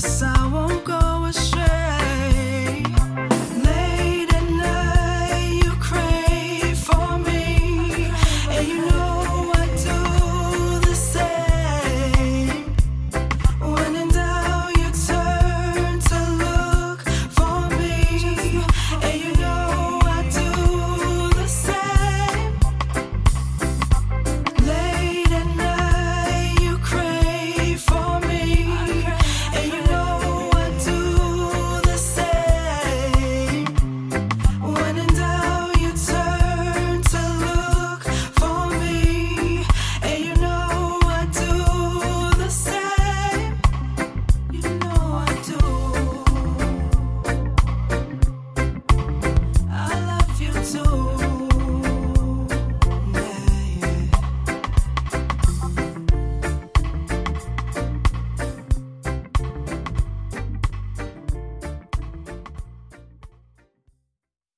side.